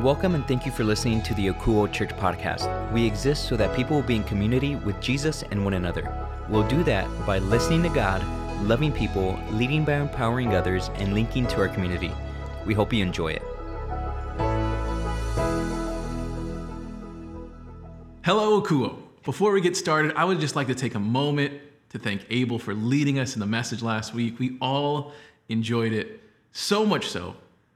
Welcome and thank you for listening to the Akouo Church podcast. We exist so that people will be in community with Jesus and one another. We'll do that by listening to God, loving people, leading by empowering others, and linking to our community. We hope you enjoy it. Hello, Akouo. Before we get started, I would just like to take a moment to thank Abel for leading us in the message last week. We all enjoyed it so much so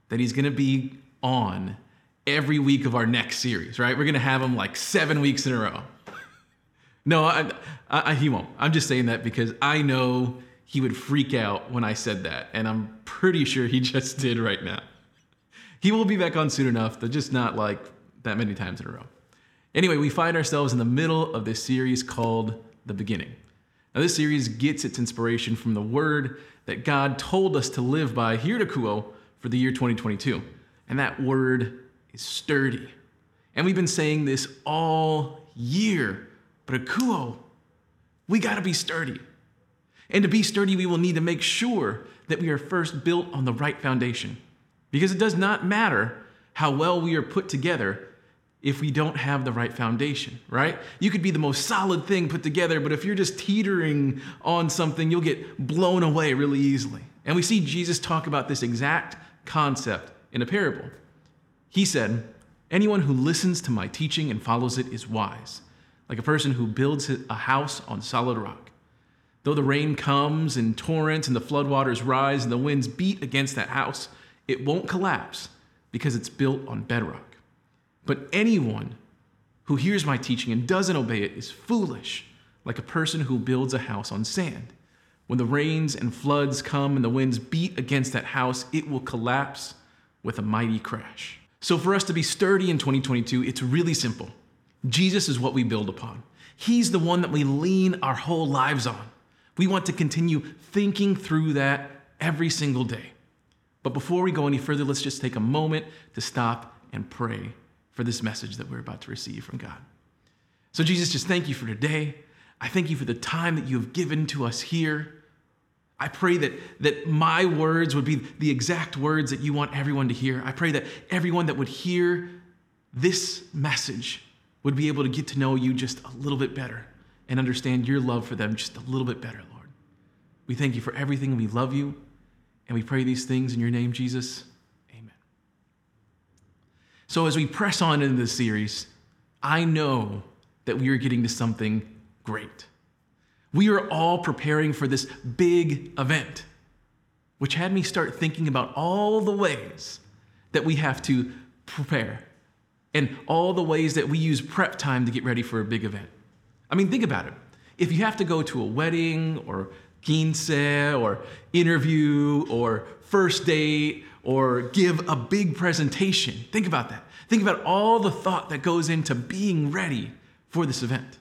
that he's going to be on every week of our next series, right? We're to have him like seven weeks in a row. no, I, I, he won't. I'm just saying that because I know he would freak out when I said that. And I'm pretty sure he just did right now. He will be back on soon enough, but just not like that many times in a row. Anyway, we find ourselves in the middle of this series called The Beginning. Now, this series gets its inspiration from the word that God told us to live by here to Kuo for the year 2022. And that word is sturdy. And we've been saying this all year. But Akouo, we got to be sturdy. And to be sturdy, we will need to make sure that we are first built on the right foundation. Because it does not matter how well we are put together if we don't have the right foundation, right? You could be the most solid thing put together, but if you're just teetering on something, you'll get blown away really easily. And we see Jesus talk about this exact concept in a parable. He said, Anyone who listens to my teaching and follows it is wise, like a person who builds a house on solid rock. Though the rain comes in torrents and the floodwaters rise and the winds beat against that house, it won't collapse because it's built on bedrock. But anyone who hears my teaching and doesn't obey it is foolish, like a person who builds a house on sand. When the rains and floods come and the winds beat against that house, it will collapse with a mighty crash. So, for us to be sturdy in 2022, it's really simple. Jesus is what we build upon. He's the one that we lean our whole lives on. We want to continue thinking through that every single day. But before we go any further, let's just take a moment to stop and pray for this message that we're about to receive from God. So, Jesus, just thank you for today. I thank you for the time that you have given to us here. I pray that, that my words would be the exact words that you want everyone to hear. I pray that everyone that would hear this message would be able to get to know you just a little bit better and understand your love for them just a little bit better, Lord. We thank you for everything. We love you. And we pray these things in your name, Jesus. Amen. So, as we press on into this series, I know that we are getting to something great. We are all preparing for this big event, which had me start thinking about all the ways that we have to prepare and all the ways that we use prep time to get ready for a big event. I mean, think about it. If you have to go to a wedding or quince or interview or first date or give a big presentation, think about that. Think about all the thought that goes into being ready for this event.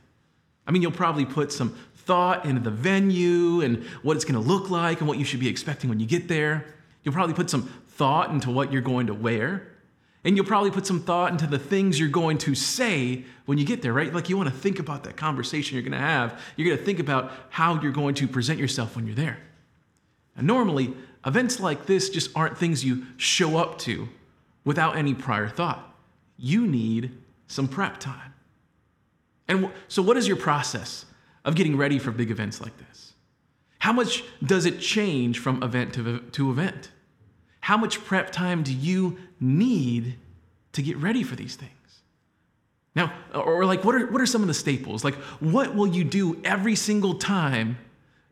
I mean, you'll probably put some thought into the venue and what it's going to look like and what you should be expecting when you get there. You'll probably put some thought into what you're going to wear. And you'll probably put some thought into the things you're going to say when you get there, right? Like you want to think about that conversation you're going to have. You're going to think about how you're going to present yourself when you're there. And normally, events like this just aren't things you show up to without any prior thought. You need some prep time. And so, what is your process of getting ready for big events like this? How much does it change from event to, to event? How much prep time do you need to get ready for these things? Now, or like, what are, what are some of the staples? Like, what will you do every single time,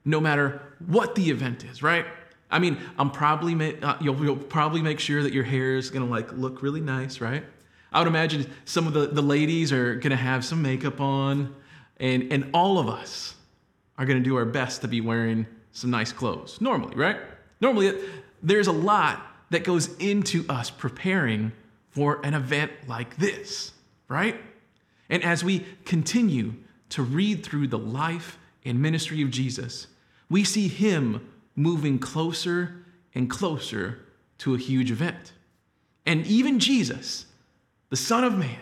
no matter what the event is, right? I mean, I'm probably ma- uh, you'll, you'll probably make sure that your hair is gonna like look really nice, right? I would imagine some of the, the ladies are gonna have some makeup on. And, and all of us are going to do our best to be wearing some nice clothes, normally, right? Normally, there's a lot that goes into us preparing for an event like this, right? And as we continue to read through the life and ministry of Jesus, we see him moving closer and closer to a huge event. And even Jesus, the Son of Man,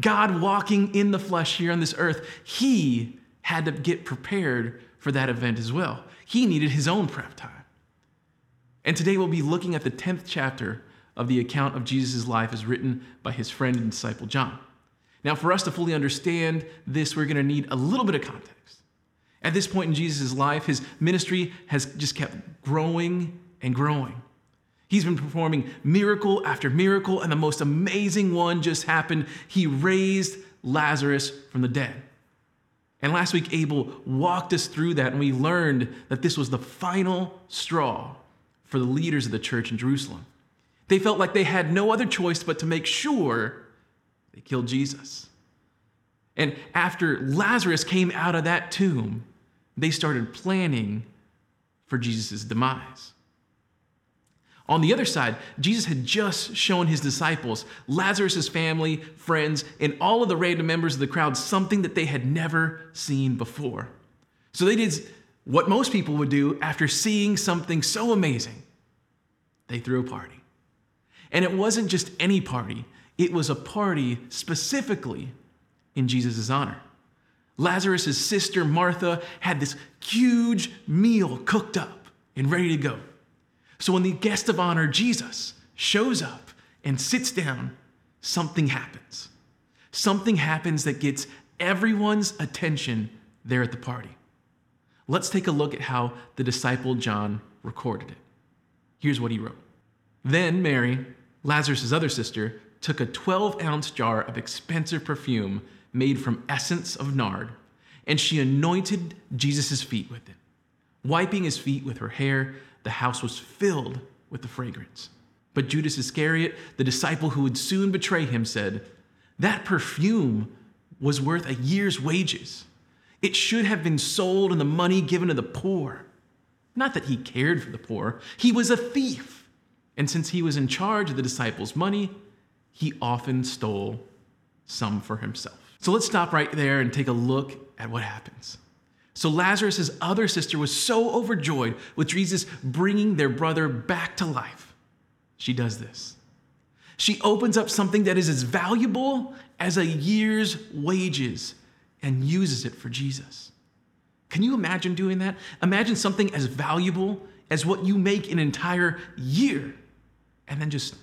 God walking in the flesh here on this earth, he had to get prepared for that event as well. He needed his own prep time. And today we'll be looking at the 10th chapter of the account of Jesus' life as written by his friend and disciple John. Now, for us to fully understand this, we're going to need a little bit of context. At this point in Jesus' life, his ministry has just kept growing and growing. He's been performing miracle after miracle, and the most amazing one just happened. He raised Lazarus from the dead. And last week, Abel walked us through that, and we learned that this was the final straw for the leaders of the church in Jerusalem. They felt like they had no other choice but to make sure they killed Jesus. And after Lazarus came out of that tomb, they started planning for Jesus' demise. On the other side, Jesus had just shown his disciples, Lazarus' family, friends, and all of the random members of the crowd something that they had never seen before. So they did what most people would do after seeing something so amazing they threw a party. And it wasn't just any party, it was a party specifically in Jesus' honor. Lazarus' sister Martha had this huge meal cooked up and ready to go. So when the guest of honor, Jesus, shows up and sits down, something happens. Something happens that gets everyone's attention there at the party. Let's take a look at how the disciple John recorded it. Here's what he wrote Then Mary, Lazarus' other sister, took a 12 ounce jar of expensive perfume made from essence of nard, and she anointed Jesus' feet with it, wiping his feet with her hair the house was filled with the fragrance. But Judas Iscariot, the disciple who would soon betray him, said, That perfume was worth a year's wages. It should have been sold and the money given to the poor. Not that he cared for the poor, he was a thief. And since he was in charge of the disciples' money, he often stole some for himself. So let's stop right there and take a look at what happens. So Lazarus' other sister was so overjoyed with Jesus bringing their brother back to life. She does this. She opens up something that is as valuable as a year's wages and uses it for Jesus. Can you imagine doing that? Imagine something as valuable as what you make an entire year and then just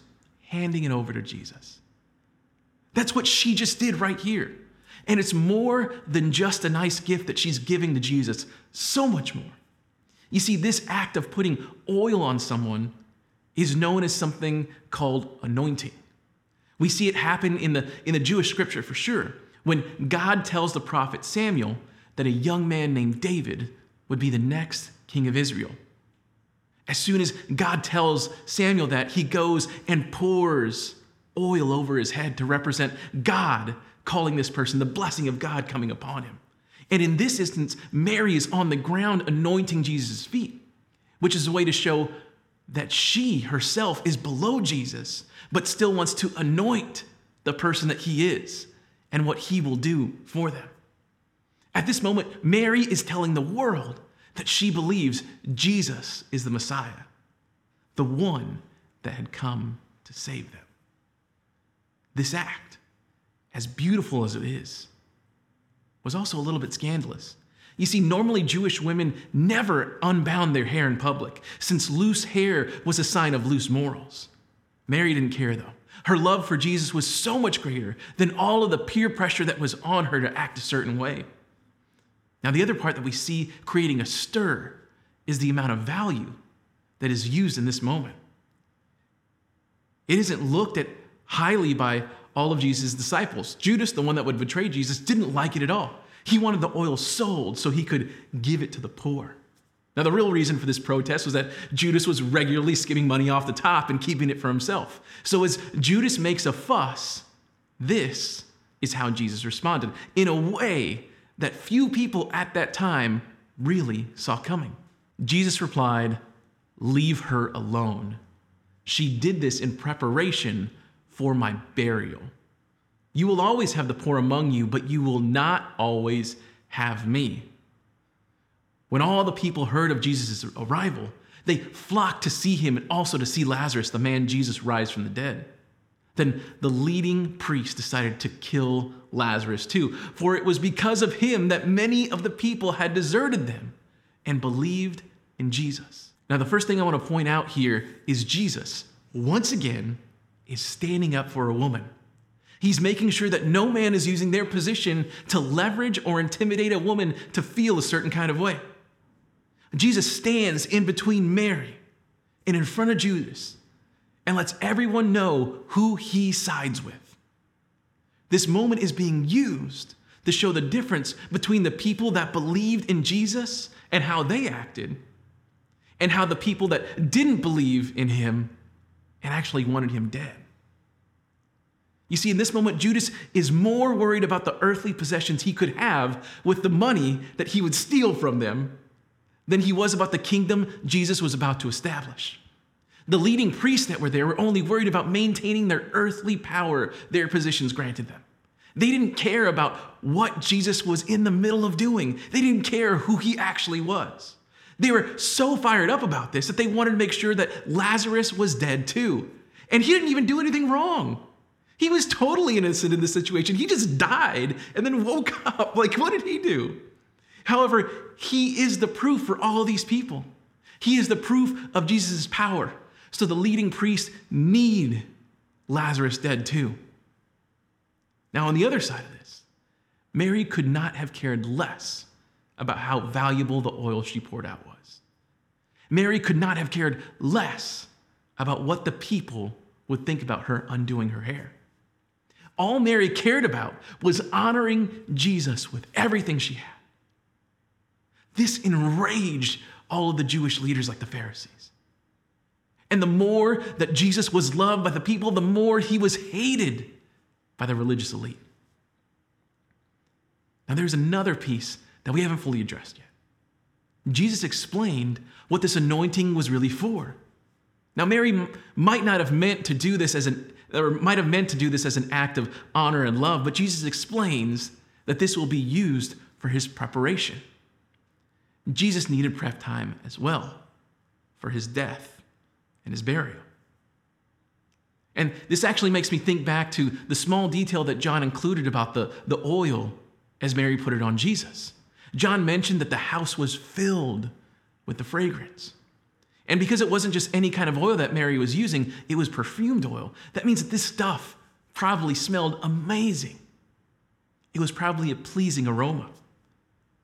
handing it over to Jesus. That's what she just did right here. And it's more than just a nice gift that she's giving to Jesus, so much more. You see, this act of putting oil on someone is known as something called anointing. We see it happen in the, in the Jewish scripture for sure, when God tells the prophet Samuel that a young man named David would be the next king of Israel. As soon as God tells Samuel that, he goes and pours oil over his head to represent God calling this person, the blessing of God coming upon him. And in this instance, Mary is on the ground anointing Jesus' feet, which is a way to show that she herself is below Jesus, but still wants to anoint the person that he is and what he will do for them. At this moment, Mary is telling the world that she believes Jesus is the Messiah, the one that had come to save them. This act as beautiful as it is, was also a little bit scandalous. You see, normally Jewish women never unbound their hair in public, since loose hair was a sign of loose morals. Mary didn't care though. Her love for Jesus was so much greater than all of the peer pressure that was on her to act a certain way. Now, the other part that we see creating a stir is the amount of value that is used in this moment. It isn't looked at highly by all of Jesus' disciples. Judas, the one that would betray Jesus, didn't like it at all. He wanted the oil sold so he could give it to the poor. Now, the real reason for this protest was that Judas was regularly skimming money off the top and keeping it for himself. So, as Judas makes a fuss, this is how Jesus responded in a way that few people at that time really saw coming. Jesus replied, Leave her alone. She did this in preparation for my burial. You will always have the poor among you, but you will not always have me. When all the people heard of Jesus' arrival, they flocked to see him and also to see Lazarus, the man Jesus rise from the dead. Then the leading priest decided to kill Lazarus too, for it was because of him that many of the people had deserted them and believed in Jesus. Now, the first thing I want to point out here is Jesus, once again, is standing up for a woman. He's making sure that no man is using their position to leverage or intimidate a woman to feel a certain kind of way. Jesus stands in between Mary and in front of Judas and lets everyone know who he sides with. This moment is being used to show the difference between the people that believed in Jesus and how they acted, and how the people that didn't believe in him and actually wanted him dead. You see, in this moment, Judas is more worried about the earthly possessions he could have with the money that he would steal from them than he was about the kingdom Jesus was about to establish. The leading priests that were there were only worried about maintaining their earthly power their positions granted them. They didn't care about what Jesus was in the middle of doing, they didn't care who he actually was. They were so fired up about this that they wanted to make sure that Lazarus was dead too. And he didn't even do anything wrong. He was totally innocent in this situation. He just died and then woke up. Like, what did he do? However, he is the proof for all these people. He is the proof of Jesus' power. So the leading priests need Lazarus dead too. Now, on the other side of this, Mary could not have cared less about how valuable the oil she poured out was. Mary could not have cared less about what the people would think about her undoing her hair. All Mary cared about was honoring Jesus with everything she had. This enraged all of the Jewish leaders, like the Pharisees. And the more that Jesus was loved by the people, the more he was hated by the religious elite. Now, there's another piece that we haven't fully addressed yet. Jesus explained what this anointing was really for. Now, Mary might not have meant to do this as an, or might have meant to do this as an act of honor and love, but Jesus explains that this will be used for his preparation. Jesus needed prep time as well for his death and his burial. And this actually makes me think back to the small detail that John included about the, the oil as Mary put it on Jesus. John mentioned that the house was filled with the fragrance. And because it wasn't just any kind of oil that Mary was using, it was perfumed oil. That means that this stuff probably smelled amazing. It was probably a pleasing aroma,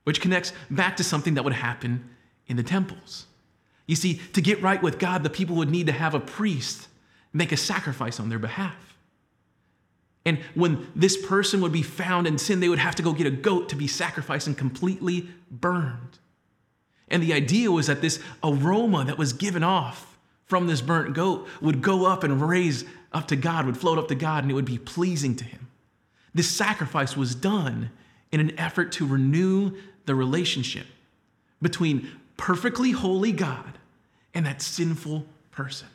which connects back to something that would happen in the temples. You see, to get right with God, the people would need to have a priest make a sacrifice on their behalf. And when this person would be found in sin, they would have to go get a goat to be sacrificed and completely burned. And the idea was that this aroma that was given off from this burnt goat would go up and raise up to God, would float up to God, and it would be pleasing to Him. This sacrifice was done in an effort to renew the relationship between perfectly holy God and that sinful person.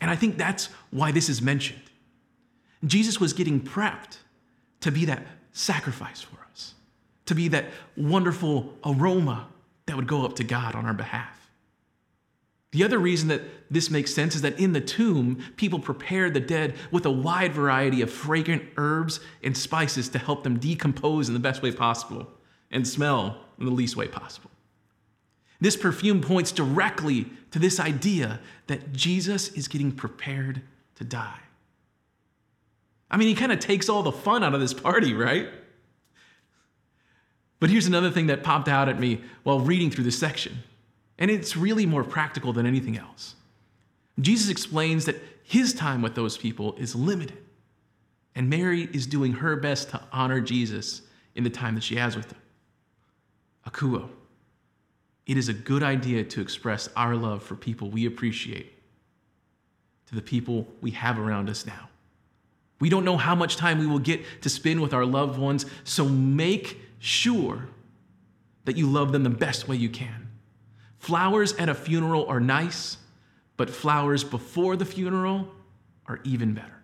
And I think that's why this is mentioned. Jesus was getting prepped to be that sacrifice for us, to be that wonderful aroma that would go up to God on our behalf. The other reason that this makes sense is that in the tomb, people prepared the dead with a wide variety of fragrant herbs and spices to help them decompose in the best way possible and smell in the least way possible. This perfume points directly to this idea that Jesus is getting prepared to die. I mean, he kind of takes all the fun out of this party, right? But here's another thing that popped out at me while reading through this section, and it's really more practical than anything else. Jesus explains that his time with those people is limited, and Mary is doing her best to honor Jesus in the time that she has with him. Akouo it is a good idea to express our love for people we appreciate to the people we have around us now. We don't know how much time we will get to spend with our loved ones, so make sure that you love them the best way you can. Flowers at a funeral are nice, but flowers before the funeral are even better.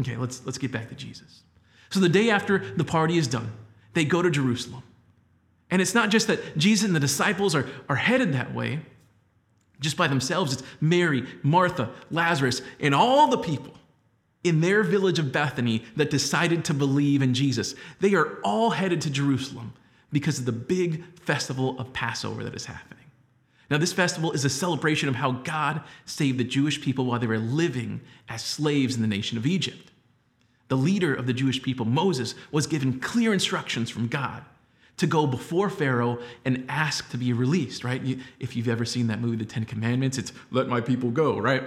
Okay, let's, let's get back to Jesus. So the day after the party is done, they go to Jerusalem. And it's not just that Jesus and the disciples are, are headed that way just by themselves, it's Mary, Martha, Lazarus, and all the people in their village of Bethany that decided to believe in Jesus. They are all headed to Jerusalem because of the big festival of Passover that is happening. Now, this festival is a celebration of how God saved the Jewish people while they were living as slaves in the nation of Egypt. The leader of the Jewish people, Moses, was given clear instructions from God to go before Pharaoh and ask to be released, right? if you've ever seen that movie, The Ten Commandments, it's let my people go, right?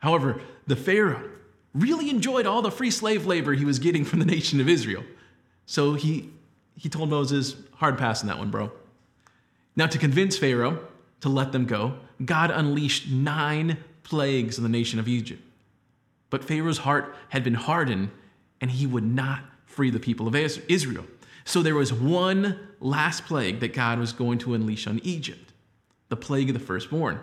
However, the Pharaoh really enjoyed all the free slave labor he was getting from the nation of Israel. So he, he told Moses, hard pass on that one, bro. Now, to convince Pharaoh, to let them go, God unleashed nine plagues on the nation of Egypt. But Pharaoh's heart had been hardened, and he would not free the people of Israel. So there was one last plague that God was going to unleash on Egypt the plague of the firstborn.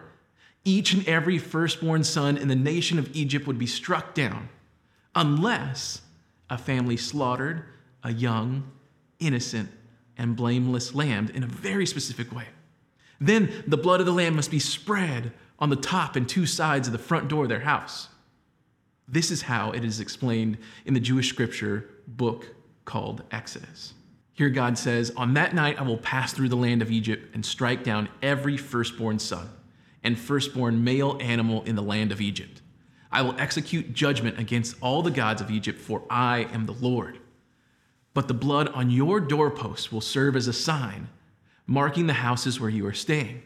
Each and every firstborn son in the nation of Egypt would be struck down unless a family slaughtered a young, innocent, and blameless lamb in a very specific way. Then the blood of the lamb must be spread on the top and two sides of the front door of their house. This is how it is explained in the Jewish scripture book called Exodus. Here God says, On that night I will pass through the land of Egypt and strike down every firstborn son and firstborn male animal in the land of Egypt. I will execute judgment against all the gods of Egypt, for I am the Lord. But the blood on your doorposts will serve as a sign marking the houses where you are staying.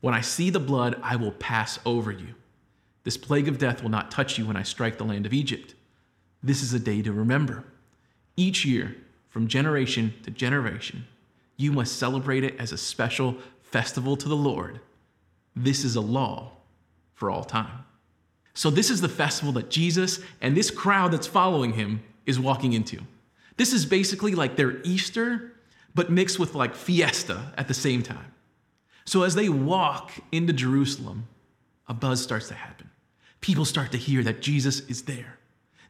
When I see the blood, I will pass over you. This plague of death will not touch you when I strike the land of Egypt. This is a day to remember. Each year, from generation to generation, you must celebrate it as a special festival to the Lord. This is a law for all time. So, this is the festival that Jesus and this crowd that's following him is walking into. This is basically like their Easter but mixed with like fiesta at the same time. So as they walk into Jerusalem, a buzz starts to happen. People start to hear that Jesus is there.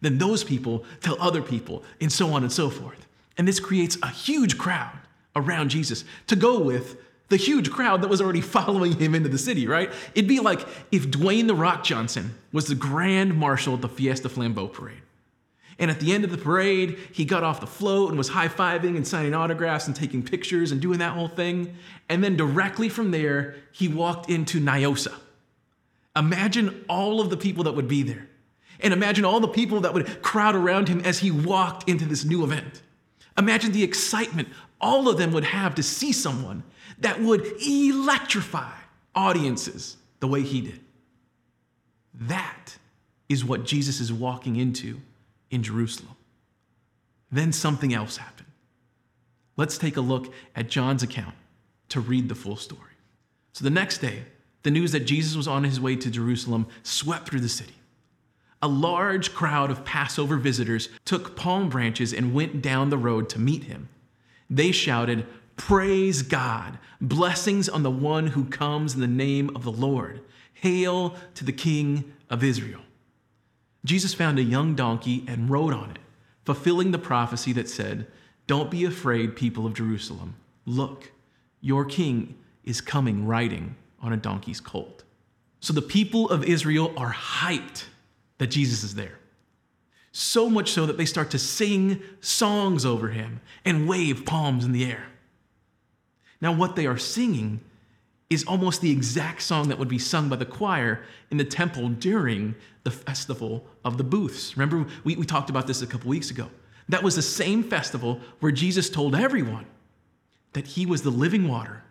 Then those people tell other people, and so on and so forth. And this creates a huge crowd around Jesus to go with the huge crowd that was already following him into the city, right? It'd be like if Dwayne The Rock Johnson was the grand marshal at the Fiesta Flambeau parade. And at the end of the parade, he got off the float and was high fiving and signing autographs and taking pictures and doing that whole thing. And then directly from there, he walked into NIOSA. Imagine all of the people that would be there. And imagine all the people that would crowd around him as he walked into this new event. Imagine the excitement all of them would have to see someone that would electrify audiences the way he did. That is what Jesus is walking into in Jerusalem. Then something else happened. Let's take a look at John's account to read the full story. So the next day, the news that Jesus was on his way to Jerusalem swept through the city. A large crowd of Passover visitors took palm branches and went down the road to meet him. They shouted, Praise God! Blessings on the one who comes in the name of the Lord. Hail to the King of Israel. Jesus found a young donkey and rode on it, fulfilling the prophecy that said, Don't be afraid, people of Jerusalem. Look, your king is coming riding on a donkey's colt. So the people of Israel are hyped that Jesus is there. So much so that they start to sing songs over him and wave palms in the air. Now, what they are singing is almost the exact song that would be sung by the choir in the temple during the festival of the booths. Remember, we, we talked about this a couple weeks ago. That was the same festival where Jesus told everyone that he was the living water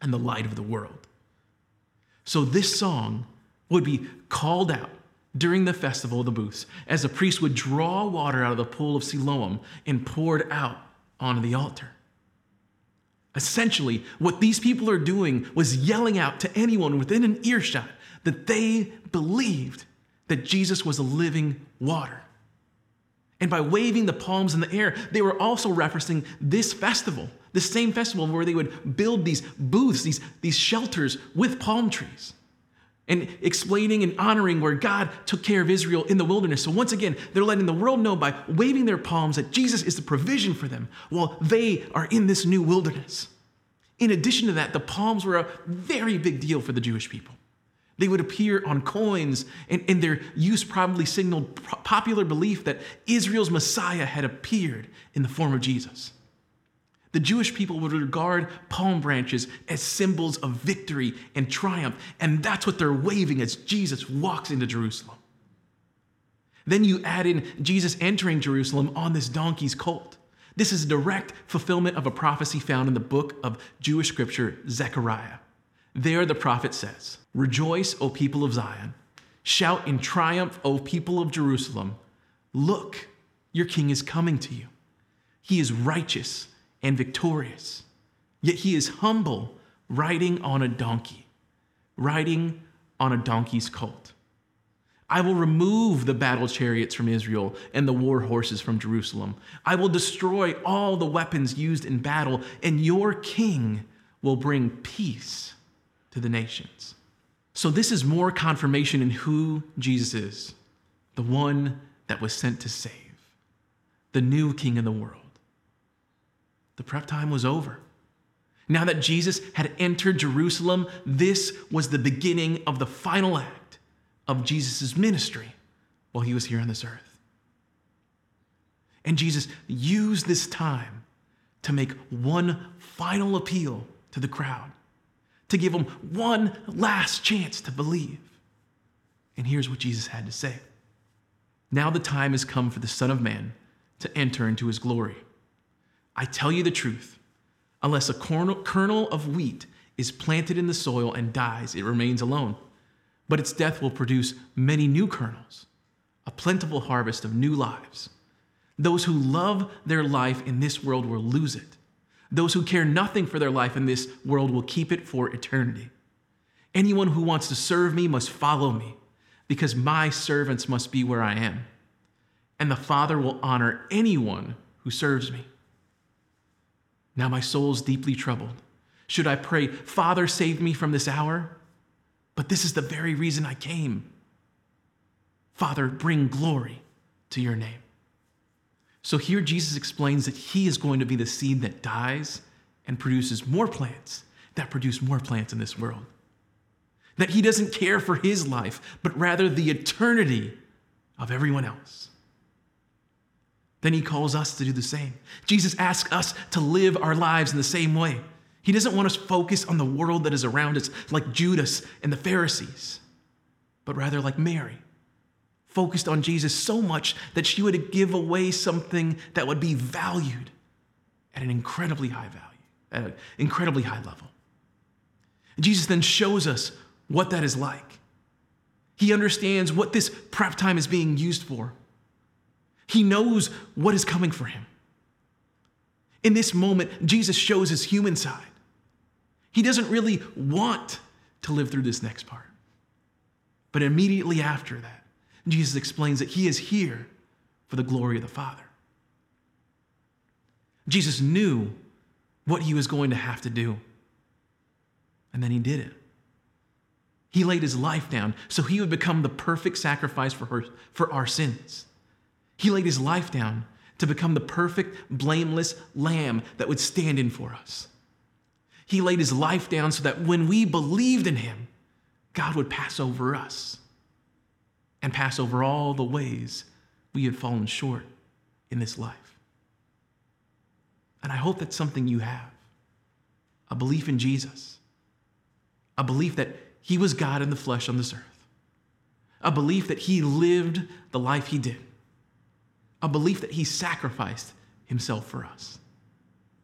and the light of the world. So this song would be called out during the festival of the booths as the priest would draw water out of the pool of Siloam and pour it out onto the altar. Essentially, what these people are doing was yelling out to anyone within an earshot that they believed that Jesus was a living water. And by waving the palms in the air, they were also referencing this festival, the same festival where they would build these booths, these, these shelters with palm trees, and explaining and honoring where God took care of Israel in the wilderness. So, once again, they're letting the world know by waving their palms that Jesus is the provision for them while they are in this new wilderness. In addition to that, the palms were a very big deal for the Jewish people. They would appear on coins, and, and their use probably signaled popular belief that Israel's Messiah had appeared in the form of Jesus. The Jewish people would regard palm branches as symbols of victory and triumph, and that's what they're waving as Jesus walks into Jerusalem. Then you add in Jesus entering Jerusalem on this donkey's colt. This is a direct fulfillment of a prophecy found in the book of Jewish scripture, Zechariah. There the prophet says, Rejoice, O people of Zion. Shout in triumph, O people of Jerusalem. Look, your king is coming to you. He is righteous and victorious, yet he is humble, riding on a donkey, riding on a donkey's colt. I will remove the battle chariots from Israel and the war horses from Jerusalem. I will destroy all the weapons used in battle, and your king will bring peace to the nations. So, this is more confirmation in who Jesus is the one that was sent to save, the new king of the world. The prep time was over. Now that Jesus had entered Jerusalem, this was the beginning of the final act of Jesus' ministry while he was here on this earth. And Jesus used this time to make one final appeal to the crowd, to give them one last chance to believe. And here's what Jesus had to say Now the time has come for the Son of Man to enter into his glory. I tell you the truth, unless a kernel of wheat is planted in the soil and dies, it remains alone but its death will produce many new kernels, a plentiful harvest of new lives. Those who love their life in this world will lose it. Those who care nothing for their life in this world will keep it for eternity. Anyone who wants to serve me must follow me, because my servants must be where I am. And the Father will honor anyone who serves me. Now my soul is deeply troubled. Should I pray, Father, save me from this hour? But this is the very reason I came. Father, bring glory to your name. So here Jesus explains that he is going to be the seed that dies and produces more plants that produce more plants in this world. That he doesn't care for his life, but rather the eternity of everyone else. Then he calls us to do the same. Jesus asks us to live our lives in the same way. He doesn't want us focused on the world that is around us like Judas and the Pharisees, but rather like Mary, focused on Jesus so much that she would give away something that would be valued at an incredibly high value, at an incredibly high level. Jesus then shows us what that is like. He understands what this prep time is being used for. He knows what is coming for him. In this moment, Jesus shows his human side. He doesn't really want to live through this next part. But immediately after that, Jesus explains that he is here for the glory of the Father. Jesus knew what he was going to have to do, and then he did it. He laid his life down so he would become the perfect sacrifice for, her, for our sins. He laid his life down to become the perfect, blameless lamb that would stand in for us. He laid his life down so that when we believed in him, God would pass over us and pass over all the ways we had fallen short in this life. And I hope that's something you have a belief in Jesus, a belief that he was God in the flesh on this earth, a belief that he lived the life he did, a belief that he sacrificed himself for us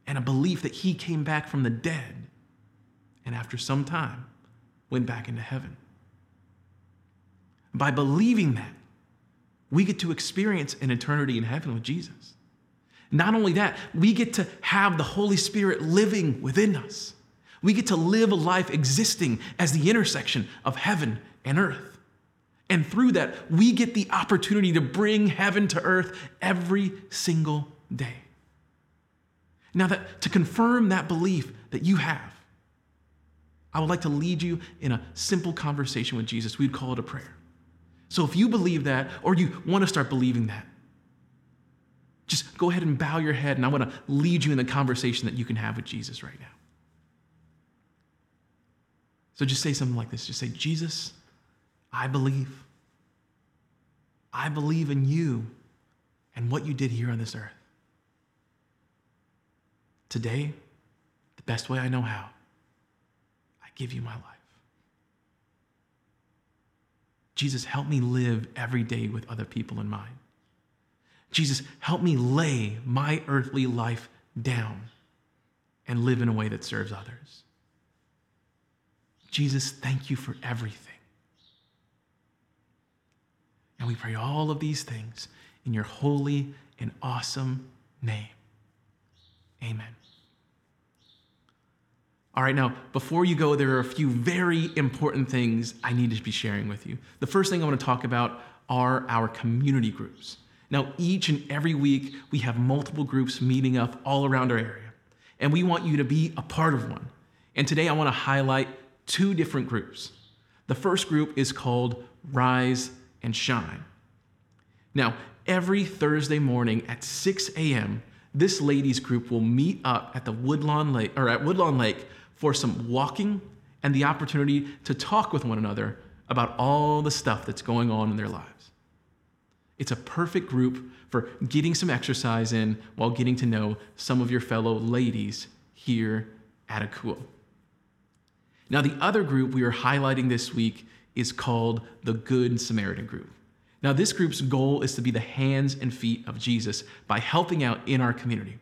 and a belief that he came back from the dead and after some time went back into heaven. By believing that, we get to experience an eternity in heaven with Jesus. Not only that, we get to have the Holy Spirit living within us. We get to live a life existing as the intersection of heaven and earth. And through that, we get the opportunity to bring heaven to earth every single day. Now, that to confirm that belief that you have, I would like to lead you in a simple conversation with Jesus. We'd call it a prayer. So if you believe that, or you want to start believing that, just go ahead and bow your head, and I want to lead you in the conversation that you can have with Jesus right now. So just say something like this just say, Jesus, I believe. I believe in you and what you did here on this earth. today, the best way I know how, I give you my life. Jesus, help me live every day with other people in mind. Jesus, help me lay my earthly life down and live in a way that serves others. Jesus, thank you for everything. And we pray all of these things in your holy and awesome name. Amen. All right, now, before you go, there are a few very important things I need to be sharing with you. The first thing I want to talk about are our community groups. Now, each and every week, we have multiple groups meeting up all around our area, and we want you to be a part of one. And today, I want to highlight two different groups. The first group is called Rise and Shine. Now, every Thursday morning at 6 a.m., this ladies group will meet up at the Woodlawn Lake or at Woodlawn Lake for some walking and the opportunity to talk with one another about all the stuff that's going on in their lives. It's a perfect group for getting some exercise in while getting to know some of your fellow ladies here at Akouo. Now, the other group we are highlighting this week is called the Good Samaritan Group. Now, this group's goal is to be the hands and feet of Jesus by helping out in our community.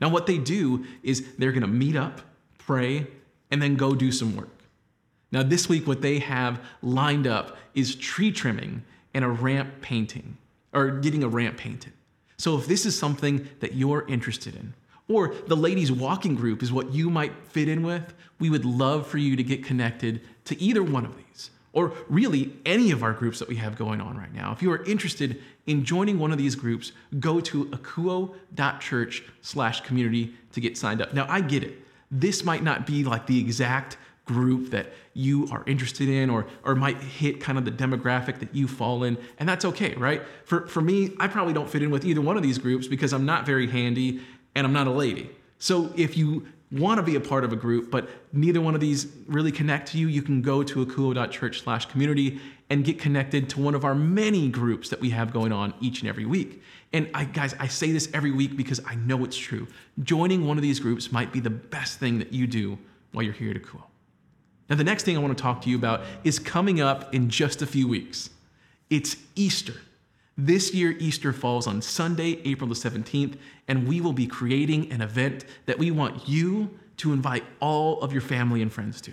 Now, what they do is they're going to meet up, pray, and then go do some work. Now, this week, what they have lined up is tree trimming and a ramp painting, or getting a ramp painted. So, if this is something that you're interested in, or the ladies' walking group is what you might fit in with, we would love for you to get connected to either one of these or really any of our groups that we have going on right now. If you are interested in joining one of these groups, go to akouo.church slash community to get signed up. Now, I get it. This might not be like the exact group that you are interested in or, or might hit kind of the demographic that you fall in, and that's okay, right? For, for me, I probably don't fit in with either one of these groups because I'm not very handy and I'm not a lady. So if you want to be a part of a group, but neither one of these really connect to you, you can go to akouo.church slash community and get connected to one of our many groups that we have going on each and every week. And I, guys, I say this every week because I know it's true. Joining one of these groups might be the best thing that you do while you're here at Akouo. Now, the next thing I want to talk to you about is coming up in just a few weeks. It's Easter. This year, Easter falls on Sunday, April the 17th, and we will be creating an event that we want you to invite all of your family and friends to.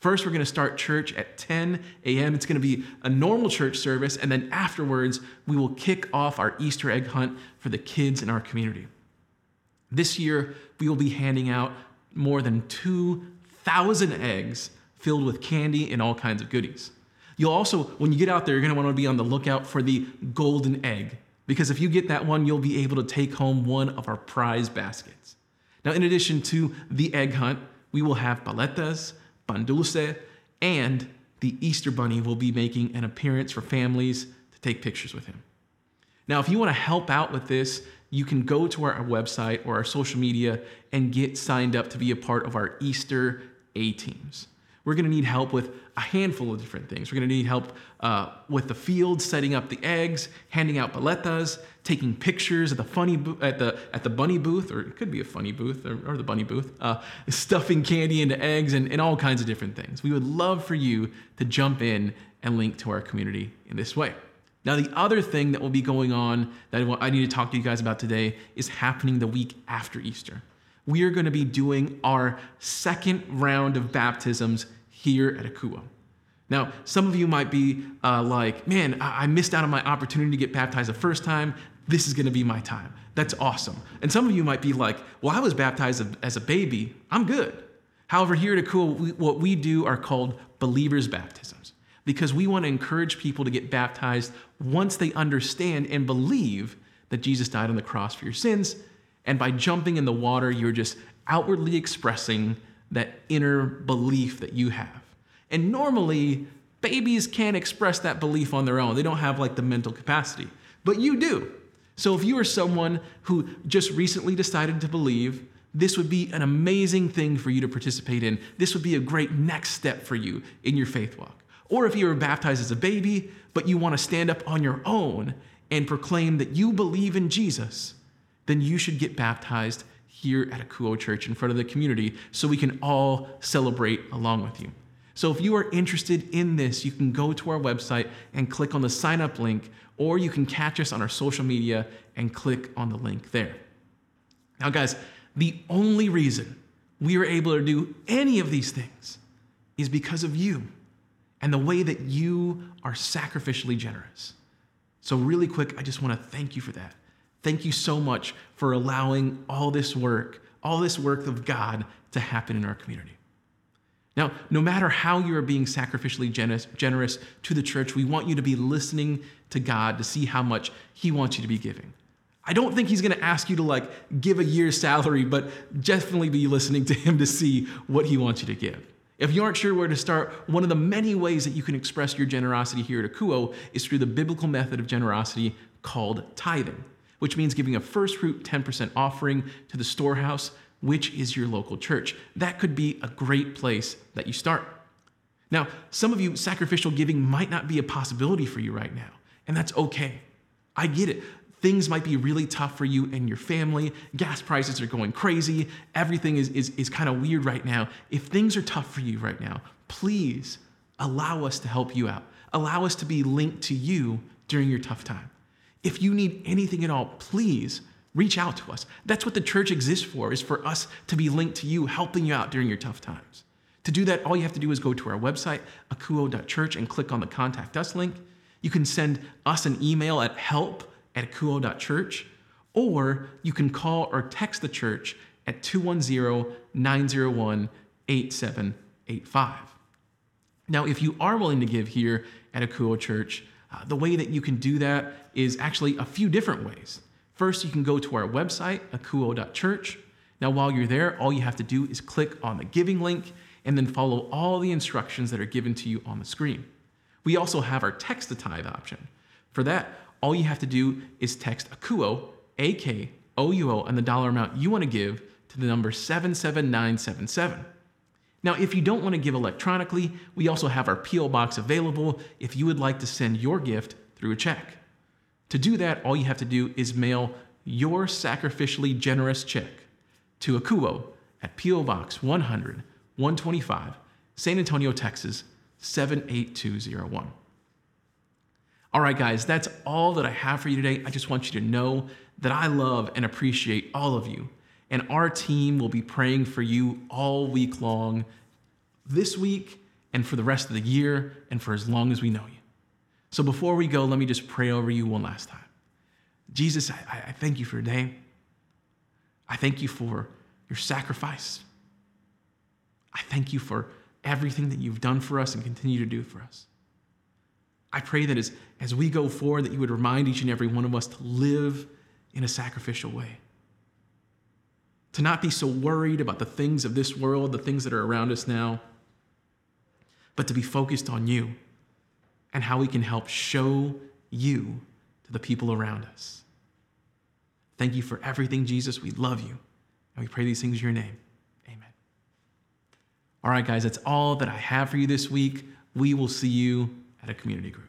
First, we're going to start church at 10 a.m. It's going to be a normal church service, and then afterwards, we will kick off our Easter egg hunt for the kids in our community. This year, we will be handing out more than 2,000 eggs filled with candy and all kinds of goodies. You'll also, when you get out there, you're gonna wanna be on the lookout for the golden egg, because if you get that one, you'll be able to take home one of our prize baskets. Now, in addition to the egg hunt, we will have paletas, pan dulce, and the Easter Bunny will be making an appearance for families to take pictures with him. Now, if you want to help out with this, you can go to our website or our social media and get signed up to be a part of our Easter A teams. We're going to need help with a handful of different things. We're going to need help uh, with the field, setting up the eggs, handing out paletas, taking pictures at the funny bo- at the at the bunny booth, or it could be a funny booth or, or the bunny booth, uh, stuffing candy into eggs and, and all kinds of different things. We would love for you to jump in and link to our community in this way. Now, the other thing that will be going on that I need to talk to you guys about today is happening the week after Easter we are going to be doing our second round of baptisms here at Akouo. Now, some of you might be uh, like, man, I-, I missed out on my opportunity to get baptized the first time. This is going to be my time. That's awesome. And some of you might be like, well, I was baptized as a baby. I'm good. However, here at Akouo, we, what we do are called believers' baptisms because we want to encourage people to get baptized once they understand and believe that Jesus died on the cross for your sins and by jumping in the water, you're just outwardly expressing that inner belief that you have. And normally, babies can't express that belief on their own. They don't have like the mental capacity, but you do. So if you are someone who just recently decided to believe, this would be an amazing thing for you to participate in. This would be a great next step for you in your faith walk. Or if you were baptized as a baby, but you want to stand up on your own and proclaim that you believe in Jesus, then you should get baptized here at Akouo Church in front of the community so we can all celebrate along with you. So if you are interested in this, you can go to our website and click on the sign up link, or you can catch us on our social media and click on the link there. Now, guys, the only reason we are able to do any of these things is because of you and the way that you are sacrificially generous. So, really quick, I just want to thank you for that. Thank you so much for allowing all this work, all this work of God to happen in our community. Now, no matter how you are being sacrificially generous, generous to the church, we want you to be listening to God to see how much He wants you to be giving. I don't think He's going to ask you to like give a year's salary, but definitely be listening to Him to see what He wants you to give. If you aren't sure where to start, one of the many ways that you can express your generosity here at Akouo is through the biblical method of generosity called tithing, which means giving a first fruit 10% offering to the storehouse which is your local church. That could be a great place that you start. Now, some of you, sacrificial giving might not be a possibility for you right now, and that's okay. I get it. Things might be really tough for you and your family. Gas prices are going crazy. Everything is, is, is kind of weird right now. If things are tough for you right now, please allow us to help you out. Allow us to be linked to you during your tough time. If you need anything at all, please reach out to us. That's what the church exists for, is for us to be linked to you, helping you out during your tough times. To do that, all you have to do is go to our website, akouo.church, and click on the Contact Us link. You can send us an email at help at akouo.church, or you can call or text the church at 210 901 8785. Now, if you are willing to give here at Akouo Church, uh, the way that you can do that is actually a few different ways. First, you can go to our website, akouo.church. Now, while you're there, all you have to do is click on the giving link and then follow all the instructions that are given to you on the screen. We also have our text to tithe option. For that, all you have to do is text AKOUO, A K O U O, and the dollar amount you want to give to the number 77977. Now, if you don't want to give electronically, we also have our P.O. box available if you would like to send your gift through a check. To do that, all you have to do is mail your sacrificially generous check to Akouo at P.O. Box 100 125, San Antonio, Texas 78201. All right, guys, that's all that I have for you today. I just want you to know that I love and appreciate all of you. And our team will be praying for you all week long, this week, and for the rest of the year, and for as long as we know you. So before we go, let me just pray over you one last time. Jesus, I, I thank you for today. I thank you for your sacrifice. I thank you for everything that you've done for us and continue to do for us. I pray that as, as we go forward, that you would remind each and every one of us to live in a sacrificial way. To not be so worried about the things of this world, the things that are around us now, but to be focused on you and how we can help show you to the people around us. Thank you for everything, Jesus. We love you. And we pray these things in your name. Amen. All right, guys, that's all that I have for you this week. We will see you at a community group.